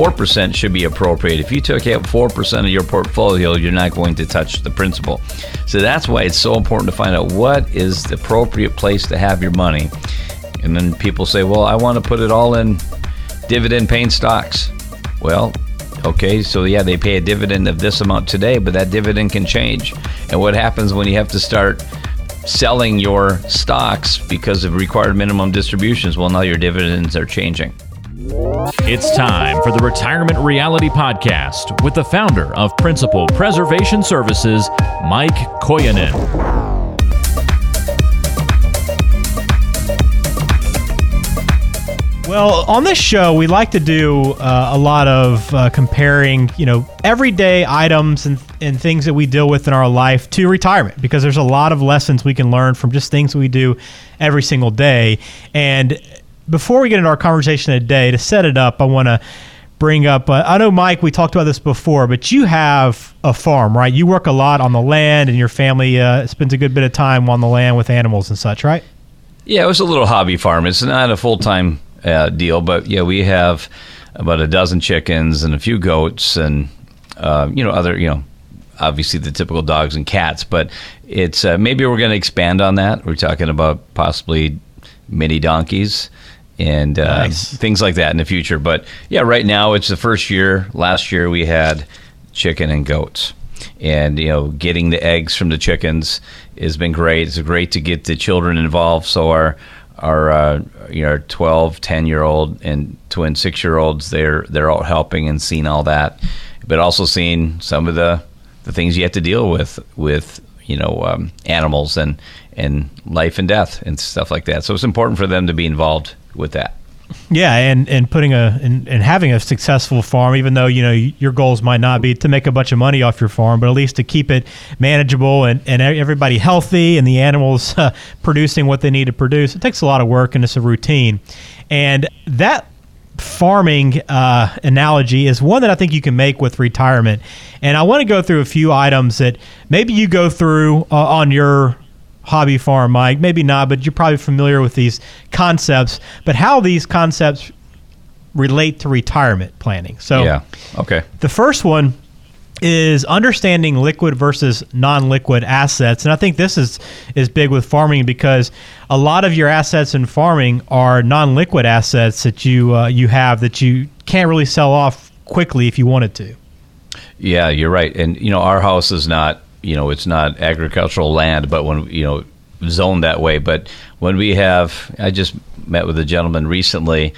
4% should be appropriate. If you took out 4% of your portfolio, you're not going to touch the principal. So that's why it's so important to find out what is the appropriate place to have your money. And then people say, well, I want to put it all in dividend paying stocks. Well, okay, so yeah, they pay a dividend of this amount today, but that dividend can change. And what happens when you have to start selling your stocks because of required minimum distributions? Well, now your dividends are changing. It's time for the Retirement Reality Podcast with the founder of Principal Preservation Services, Mike Kojonen. Well, on this show, we like to do uh, a lot of uh, comparing, you know, everyday items and, and things that we deal with in our life to retirement because there's a lot of lessons we can learn from just things we do every single day. And before we get into our conversation today, to set it up, I want to bring up. Uh, I know, Mike, we talked about this before, but you have a farm, right? You work a lot on the land, and your family uh, spends a good bit of time on the land with animals and such, right? Yeah, it was a little hobby farm. It's not a full time uh, deal. But yeah, we have about a dozen chickens and a few goats and uh, you know other you know obviously the typical dogs and cats. But it's uh, maybe we're going to expand on that. We're talking about possibly mini donkeys and uh, nice. things like that in the future. But yeah, right now it's the first year. Last year we had chicken and goats. And you know, getting the eggs from the chickens has been great. It's great to get the children involved. So our our uh, you know 12 10 year old and twin six year olds they're they're all helping and seeing all that but also seeing some of the the things you have to deal with with you know um, animals and and life and death and stuff like that so it's important for them to be involved with that yeah, and, and putting a and, and having a successful farm, even though you know your goals might not be to make a bunch of money off your farm, but at least to keep it manageable and, and everybody healthy and the animals uh, producing what they need to produce. It takes a lot of work and it's a routine, and that farming uh, analogy is one that I think you can make with retirement. And I want to go through a few items that maybe you go through uh, on your hobby farm, Mike. Maybe not, but you're probably familiar with these concepts. But how these concepts relate to retirement planning. So, yeah, okay. The first one is understanding liquid versus non-liquid assets, and I think this is is big with farming because a lot of your assets in farming are non-liquid assets that you uh, you have that you can't really sell off quickly if you wanted to. Yeah, you're right, and you know our house is not you know it's not agricultural land, but when you know zoned that way. But when we have, I just met with a gentleman recently,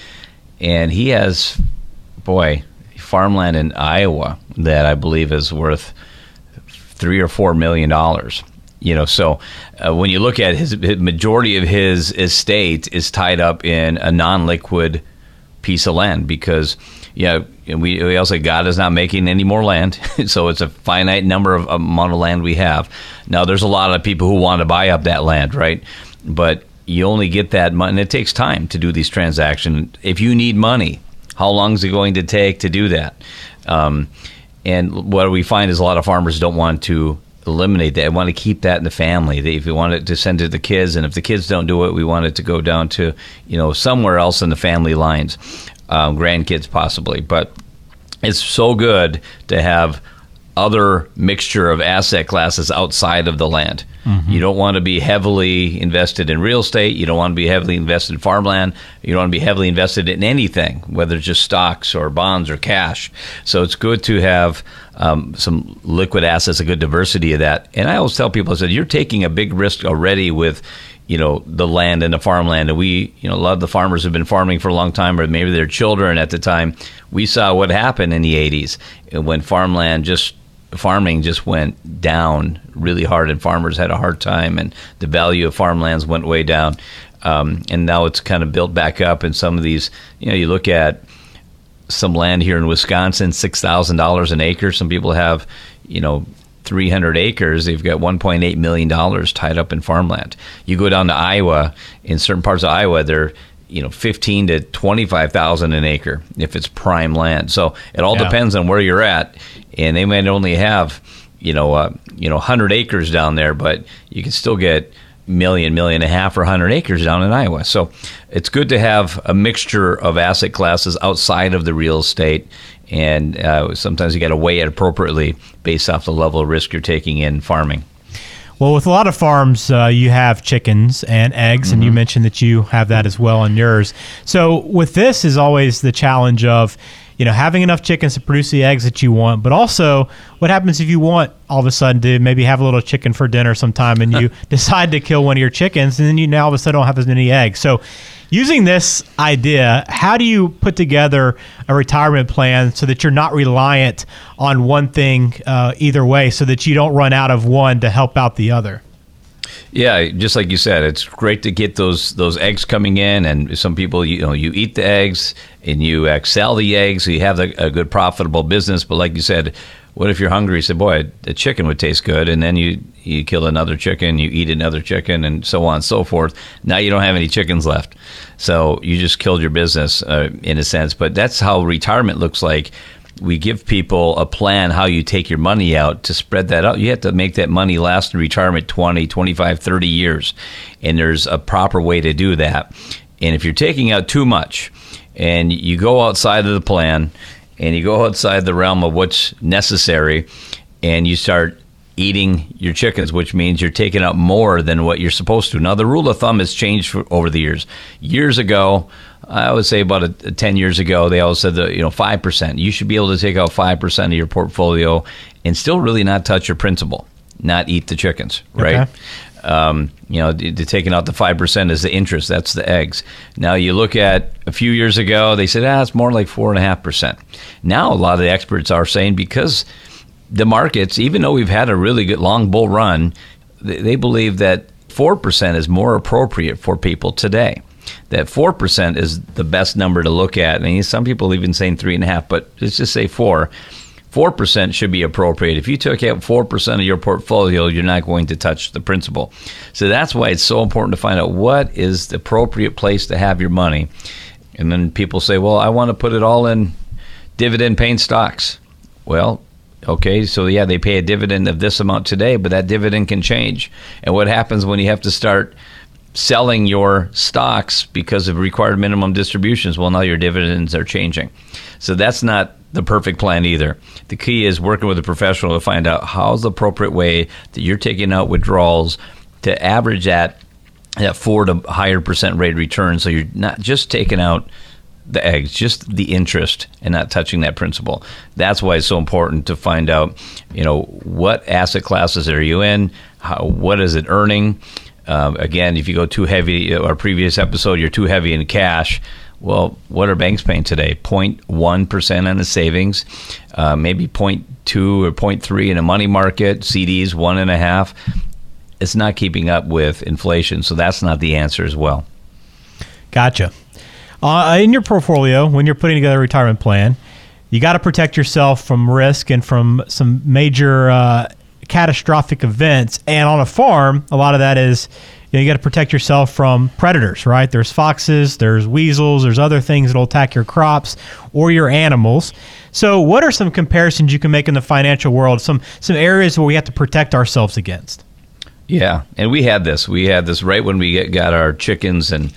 and he has, boy, farmland in Iowa that I believe is worth three or four million dollars. You know, so uh, when you look at his, his majority of his estate is tied up in a non-liquid piece of land because yeah, and we, we also God is not making any more land, so it's a finite number of amount of land we have. Now, there's a lot of people who want to buy up that land, right? But you only get that money, and it takes time to do these transactions. If you need money, how long is it going to take to do that? Um, and what we find is a lot of farmers don't want to eliminate that. I want to keep that in the family. They, if you want it to send it to the kids, and if the kids don't do it, we want it to go down to you know somewhere else in the family lines um, grandkids possibly. But it's so good to have other mixture of asset classes outside of the land. Mm-hmm. You don't want to be heavily invested in real estate. You don't want to be heavily invested in farmland. You don't want to be heavily invested in anything, whether it's just stocks or bonds or cash. So it's good to have um, some liquid assets, a good diversity of that. And I always tell people, I said, you're taking a big risk already with you know the land and the farmland. And we you know a lot of the farmers have been farming for a long time or maybe their children at the time. We saw what happened in the 80s when farmland just farming just went down really hard and farmers had a hard time and the value of farmlands went way down. Um, and now it's kind of built back up and some of these you know you look at some land here in Wisconsin $6,000 an acre. Some people have you know 300 acres, they've got 1.8 million dollars tied up in farmland. You go down to Iowa, in certain parts of Iowa, they're you know 15 to 25,000 an acre if it's prime land. So it all yeah. depends on where you're at, and they might only have you know uh, you know 100 acres down there, but you can still get million, million and a half, or 100 acres down in Iowa. So it's good to have a mixture of asset classes outside of the real estate. And uh, sometimes you got to weigh it appropriately based off the level of risk you're taking in farming. Well, with a lot of farms, uh, you have chickens and eggs, mm-hmm. and you mm-hmm. mentioned that you have that as well in yours. So, with this is always the challenge of you know, having enough chickens to produce the eggs that you want, but also what happens if you want all of a sudden to maybe have a little chicken for dinner sometime and you decide to kill one of your chickens and then you now all of a sudden don't have as many eggs. So, using this idea, how do you put together a retirement plan so that you're not reliant on one thing uh, either way so that you don't run out of one to help out the other? Yeah, just like you said, it's great to get those those eggs coming in, and some people, you know, you eat the eggs and you sell the eggs, so you have a, a good profitable business. But like you said, what if you're hungry? You say, boy, the chicken would taste good, and then you you kill another chicken, you eat another chicken, and so on and so forth. Now you don't have any chickens left, so you just killed your business uh, in a sense. But that's how retirement looks like we give people a plan how you take your money out to spread that out. You have to make that money last in retirement 20, 25, 30 years. And there's a proper way to do that. And if you're taking out too much and you go outside of the plan and you go outside the realm of what's necessary and you start eating your chickens, which means you're taking out more than what you're supposed to. Now, the rule of thumb has changed over the years. Years ago, I would say about a, a 10 years ago, they always said that, you know, 5%. You should be able to take out 5% of your portfolio and still really not touch your principal, not eat the chickens, right? Okay. Um, you know, taking out the 5% is the interest, that's the eggs. Now, you look at a few years ago, they said, ah, it's more like 4.5%. Now, a lot of the experts are saying because the markets, even though we've had a really good long bull run, they, they believe that 4% is more appropriate for people today that 4% is the best number to look at. And some people even saying 3.5, but let's just say 4. 4% should be appropriate. If you took out 4% of your portfolio, you're not going to touch the principal. So that's why it's so important to find out what is the appropriate place to have your money. And then people say, well, I want to put it all in dividend paying stocks. Well, okay, so yeah, they pay a dividend of this amount today, but that dividend can change. And what happens when you have to start selling your stocks because of required minimum distributions, well, now your dividends are changing. So that's not the perfect plan either. The key is working with a professional to find out how's the appropriate way that you're taking out withdrawals to average at that four to higher percent rate return. So you're not just taking out the eggs, just the interest and not touching that principal. That's why it's so important to find out, you know, what asset classes are you in? How, what is it earning? Um, again, if you go too heavy, uh, our previous episode, you're too heavy in cash. Well, what are banks paying today? 0.1% on the savings, uh, maybe 0.2 or 0.3 in a money market, CDs, one and a half. It's not keeping up with inflation, so that's not the answer as well. Gotcha. Uh, in your portfolio, when you're putting together a retirement plan, you got to protect yourself from risk and from some major uh, catastrophic events. And on a farm, a lot of that is you, know, you got to protect yourself from predators, right? There's foxes, there's weasels, there's other things that'll attack your crops or your animals. So, what are some comparisons you can make in the financial world? Some some areas where we have to protect ourselves against. Yeah, and we had this. We had this right when we get, got our chickens and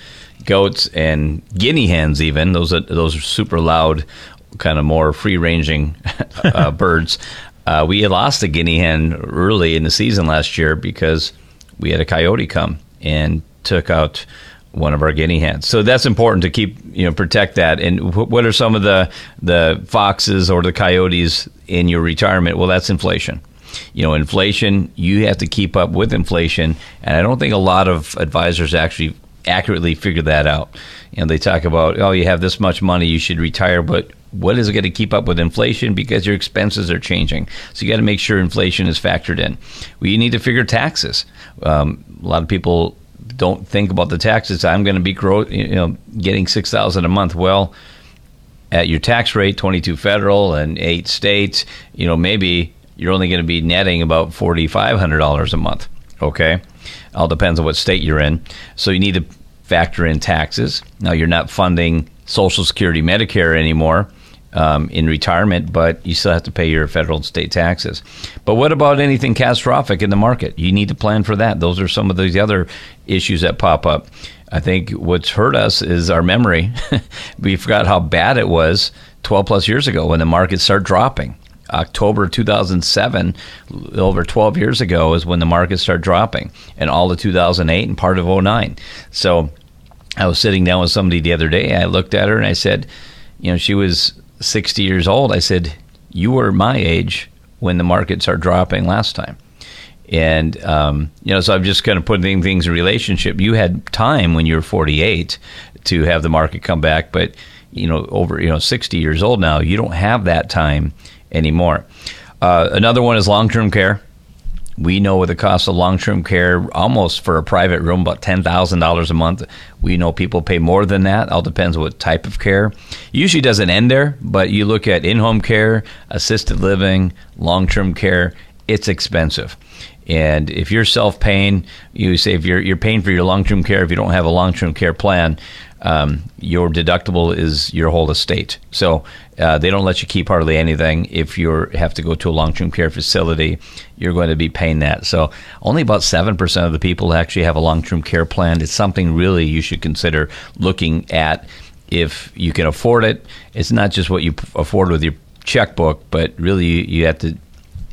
goats and guinea hens. Even those are those are super loud, kind of more free ranging uh, birds. Uh, we had lost a guinea hen early in the season last year because we had a coyote come and took out one of our guinea hens. So that's important to keep, you know, protect that. And what are some of the the foxes or the coyotes in your retirement? Well, that's inflation. You know, inflation, you have to keep up with inflation, and I don't think a lot of advisors actually accurately figure that out. You know, they talk about, oh, you have this much money, you should retire, but what is it going to keep up with inflation because your expenses are changing. So you got to make sure inflation is factored in. We need to figure taxes. Um, a lot of people don't think about the taxes. I'm going to be grow, you know, getting six thousand a month. Well, at your tax rate, 22 federal and eight states, you know, maybe you're only going to be netting about $4,500 a month. Okay, all depends on what state you're in. So you need to factor in taxes. Now you're not funding Social Security, Medicare anymore um, in retirement, but you still have to pay your federal and state taxes. But what about anything catastrophic in the market? You need to plan for that. Those are some of the other issues that pop up. I think what's hurt us is our memory. we forgot how bad it was 12 plus years ago when the markets started dropping. October 2007, over 12 years ago, is when the markets started dropping, and all of 2008 and part of 09. So I was sitting down with somebody the other day. I looked at her and I said, you know, she was 60 years old. I said, you were my age when the markets are dropping last time. And, um, you know, so I'm just kind of putting things in relationship. You had time when you were 48 to have the market come back, but, you know, over, you know, 60 years old now, you don't have that time anymore. Uh, another one is long term care. We know what the cost of long term care almost for a private room about ten thousand dollars a month. We know people pay more than that. All depends what type of care. Usually doesn't end there, but you look at in home care, assisted living, long term care. It's expensive. And if you're self paying, you say if you're you're paying for your long term care, if you don't have a long term care plan, um, your deductible is your whole estate. So uh, they don't let you keep hardly anything. If you have to go to a long term care facility, you're going to be paying that. So only about 7% of the people actually have a long term care plan. It's something really you should consider looking at if you can afford it. It's not just what you afford with your checkbook, but really you, have to.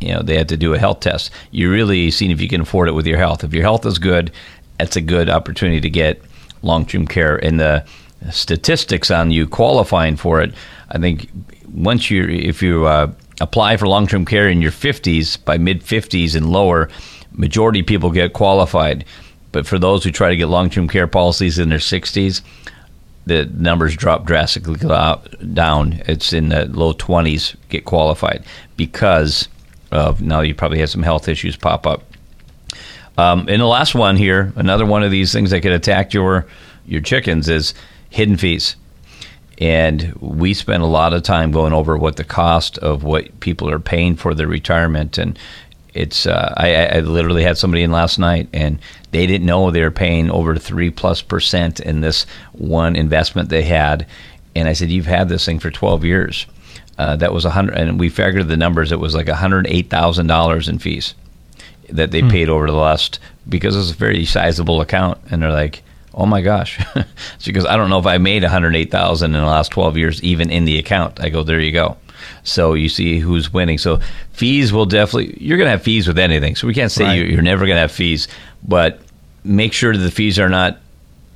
You know, they have to do a health test. You're really seeing if you can afford it with your health. If your health is good, that's a good opportunity to get long term care. And the statistics on you qualifying for it I think once you if you uh, apply for long term care in your 50s by mid 50s and lower, majority of people get qualified. But for those who try to get long term care policies in their 60s, the numbers drop drastically down. It's in the low 20s get qualified because of now you probably have some health issues pop up. Um, and the last one here, another one of these things that could attack your your chickens is hidden fees. And we spend a lot of time going over what the cost of what people are paying for their retirement. And it's uh, I, I, literally had somebody in last night and they didn't know they were paying over three plus percent in this one investment they had. And i said you've had this thing for 12 years. Uh, that was a hundred and we figured the numbers it was like $108000 in fees that they hmm. paid over the last because it's a very sizable account and they're like oh my gosh. Because i don't know if i made 108000 in the last 12 years even in the account. I go there you go. So you see who's winning. So fees will definitely you're going to have fees with anything so we can't say right. you're never going to have fees but make sure that the fees are not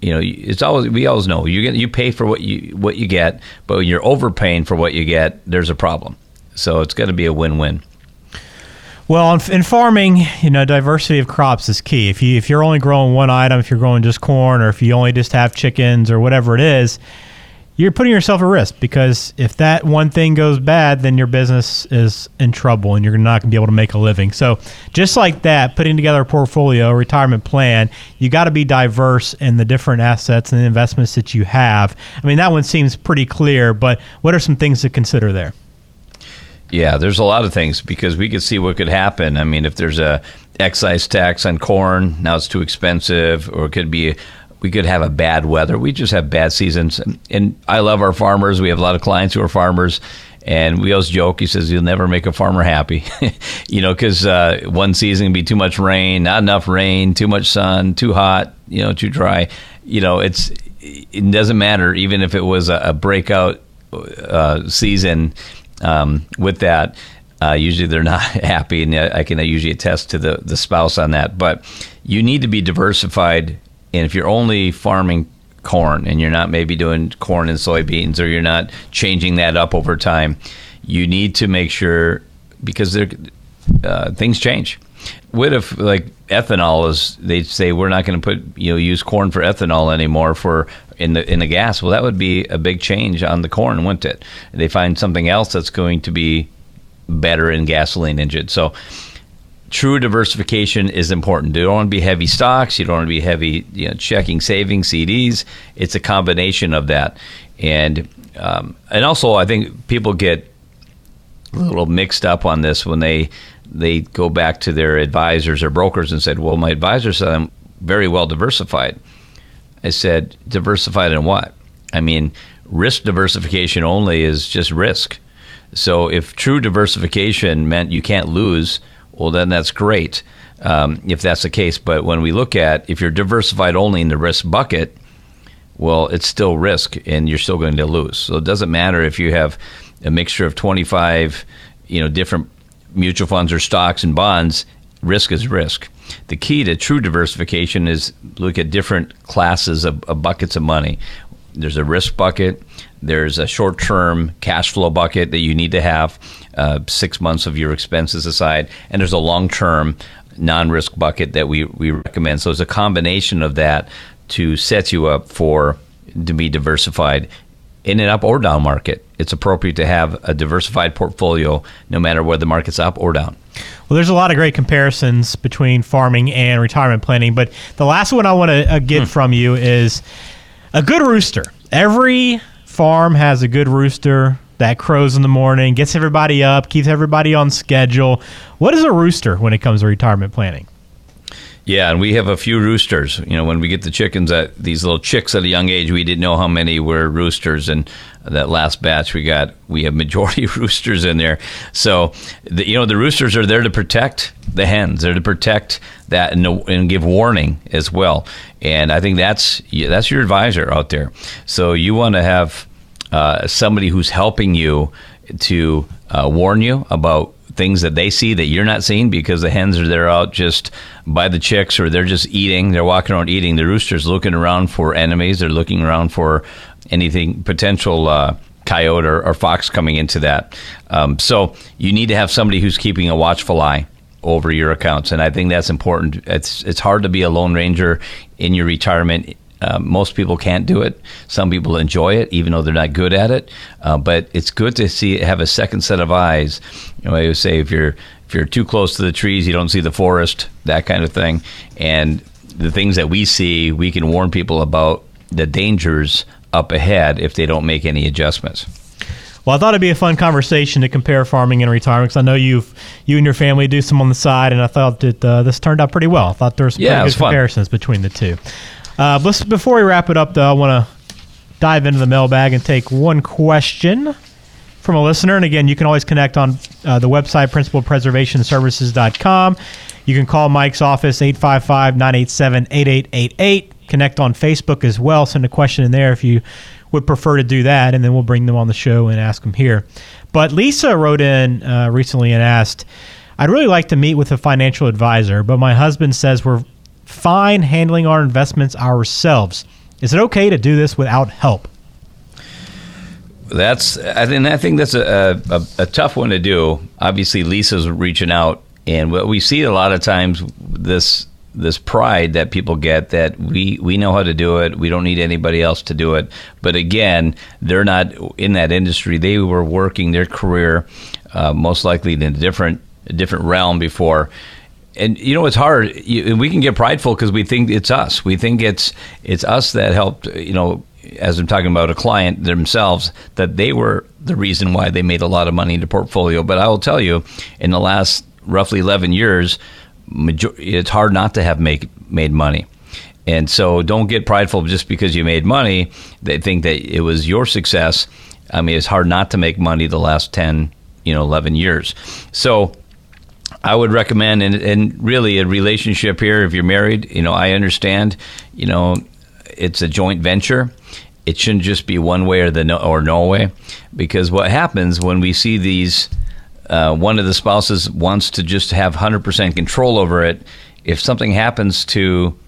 you know it's always we always know you get you pay for what you what you get but when you're overpaying for what you get there's a problem. So it's got to be a win-win well, in, farming, you know, diversity of crops is key. If you if you're only growing one item, if you're growing just corn, or if you only just have chickens or whatever it is, you're putting yourself at risk because if that one thing goes bad, then your business is in trouble and you're not going to be able to make a living. So, just like that, putting together a portfolio, a retirement plan, you got to be diverse in the different assets and investments that you have. I mean, that one seems pretty clear, but what are some things to consider there? Yeah, there's a lot of things because we could see what could happen. I mean, if there's a excise tax on corn, now it's too expensive, or it could be we could have a bad weather. We just have bad seasons. And I love our farmers. We have a lot of clients who are farmers. And we always joke. He says you'll never make a farmer happy, you know, because uh, one season can be too much rain, not enough rain, too much sun, too hot, you know, too dry. You know, it's it doesn't matter even if it was a, a breakout uh, season um, with that. Uh, usually they're not happy, and I can usually attest to the, the spouse on that. But you need to be diversified. And if you're only farming corn and you're not maybe doing corn and soybeans or you're not changing that up over time, you need to make sure because uh, things change. What if like ethanol is? They say we're not going to put you know use corn for ethanol anymore for in the in the gas. Well, that would be a big change on the corn, wouldn't it? They find something else that's going to be better in gasoline engine. So true diversification is important. You don't want to be heavy stocks. You don't want to be heavy you know, checking savings, CDs. It's a combination of that, and um, and also I think people get a little mixed up on this when they they go back to their advisors or brokers and said, "Well, my advisor said I'm very well diversified." I said, diversified in what? I mean, risk diversification only is just risk. So if true diversification meant you can't lose, well, then that's great um, if that's the case. But when we look at if you're diversified only in the risk bucket, well, it's still risk and you're still going to lose. So it doesn't matter if you have a mixture of 25, you know, different mutual funds or stocks and bonds, risk is risk. The key to true diversification is look at different classes of, of buckets of money. There's a risk bucket, there's a short term cash flow bucket that you need to have uh, six months of your expenses aside, and there's a long term non risk bucket that we, we recommend. So it's a combination of that to set you up for to be diversified in an up or down market. It's appropriate to have a diversified portfolio no matter whether the market's up or down. Well, there's a lot of great comparisons between farming and retirement planning, but the last one I want to uh, get hmm. from you is a good rooster. Every farm has a good rooster that crows in the morning, gets everybody up, keeps everybody on schedule. What is a rooster when it comes to retirement planning? Yeah, and we have a few roosters. You know, when we get the chickens at these little chicks at a young age, we didn't know how many were roosters. And that last batch we got, we have majority roosters in there. So, the, you know, the roosters are there to protect the hens. They're to protect that and, and give warning as well. And I think that's that's your advisor out there. So you want to have uh, somebody who's helping you to uh, warn you about things that they see that you're not seeing because the hens are there out just by the chicks or they're just eating. They're walking around eating. The rooster's looking around for enemies. They're looking around for anything potential. Uh, coyote or, or, fox coming into that. Um, so you need to have somebody who's keeping a watchful eye over your accounts, and I think that's important. It's it's hard to be a lone ranger in your retirement uh, most people can't do it. Some people enjoy it, even though they're not good at it. Uh, but it's good to see have a second set of eyes. You know, I would say if you're if you're too close to the trees, you don't see the forest, that kind of thing. And the things that we see, we can warn people about the dangers up ahead if they don't make any adjustments. Well, I thought it'd be a fun conversation to compare farming and retirement because I know you've you and your family do some on the side, and I thought that uh, this turned out pretty well. I thought there was yeah, pretty good comparisons fun. between the two. Uh, before we wrap it up, though, I want to dive into the mailbag and take one question from a listener. And again, you can always connect on uh, the website, principalpreservationservices.com. You can call Mike's office, 855 987 8888. Connect on Facebook as well. Send a question in there if you would prefer to do that, and then we'll bring them on the show and ask them here. But Lisa wrote in uh, recently and asked, I'd really like to meet with a financial advisor, but my husband says we're fine handling our investments ourselves. Is it okay to do this without help? That's I think I think that's a, a, a tough one to do. Obviously, Lisa's reaching out, and what we see a lot of times this this pride that people get that we we know how to do it. We don't need anybody else to do it. But again, they're not in that industry. They were working their career uh, most likely in a different a different realm before and you know it's hard. You, we can get prideful because we think it's us. We think it's it's us that helped. You know, as I'm talking about a client themselves, that they were the reason why they made a lot of money in the portfolio. But I will tell you, in the last roughly 11 years, major- it's hard not to have make made money. And so don't get prideful just because you made money. They think that it was your success. I mean, it's hard not to make money the last 10, you know, 11 years. So I would recommend, and, and really a relationship here, if you're married, you know, I understand, you know, it's a joint venture. It shouldn't just be one way or the no, or no way, because what happens when we see these, uh, one of the spouses wants to just have 100% control over it. If something happens to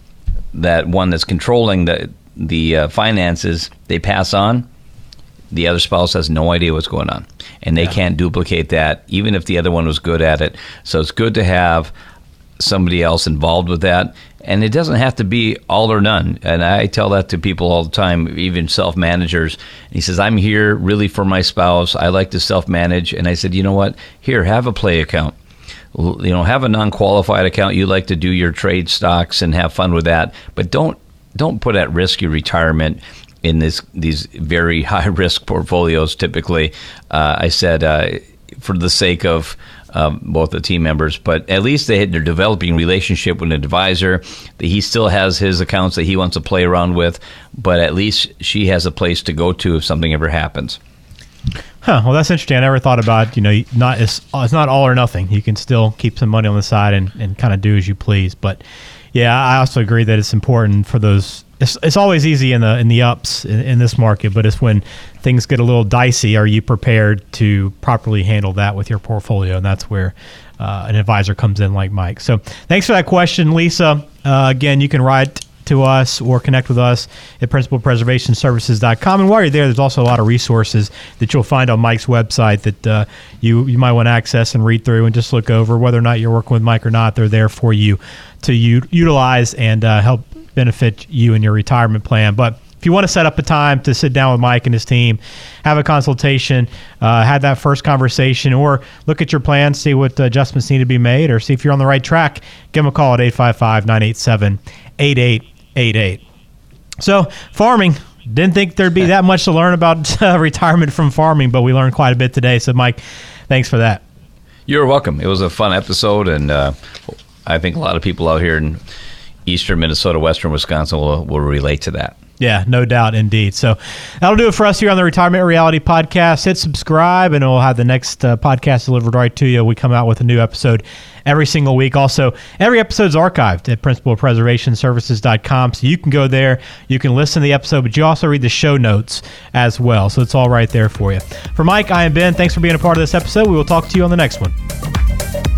that one that's controlling the the uh, finances, they pass on the other spouse has no idea what's going on and they yeah. can't duplicate that even if the other one was good at it. So it's good to have somebody else involved with that and it doesn't have to be all or none. And i tell that to people all the time even self-managers. He says i'm here really for my spouse. I like to self-manage. And i said you know what? Here have a play account. You know have a non-qualified account. You like to do your trade stocks and have fun with that. But don't don't put at risk your retirement in this these very high risk portfolios. Typically, uh, I said uh, for the sake of um, both the team members. But at least they had, they're developing relationship with an advisor. That he still has his accounts that he wants to play around with, but at least she has a place to go to if something ever happens. Huh. Well, that's interesting. I never thought about you know not it's, it's not all or nothing. You can still keep some money on the side and, and kind of do as you please. But yeah, I also agree that it's important for those. It's, it's always easy in the in the ups in, in this market, but it's when things get a little dicey. Are you prepared to properly handle that with your portfolio? And that's where uh, an advisor comes in, like Mike. So thanks for that question, Lisa. Uh, again, you can write to us or connect with us at principalpreservationservices.com. And while you're there, there's also a lot of resources that you'll find on Mike's website that uh, you, you might want to access and read through and just look over. Whether or not you're working with Mike or not, they're there for you to u- utilize and uh, help benefit you in your retirement plan. But if you want to set up a time to sit down with Mike and his team, have a consultation, uh, have that first conversation, or look at your plan, see what adjustments need to be made, or see if you're on the right track, give them a call at 855 987 8888. So, farming. Didn't think there'd be that much to learn about uh, retirement from farming, but we learned quite a bit today. So, Mike, thanks for that. You're welcome. It was a fun episode, and uh, I think a lot of people out here in eastern Minnesota, western Wisconsin will, will relate to that. Yeah, no doubt, indeed. So that'll do it for us here on the Retirement Reality Podcast. Hit subscribe, and we'll have the next uh, podcast delivered right to you. We come out with a new episode every single week. Also, every episode is archived at principalpreservationservices.com. So you can go there, you can listen to the episode, but you also read the show notes as well. So it's all right there for you. For Mike, I am Ben. Thanks for being a part of this episode. We will talk to you on the next one.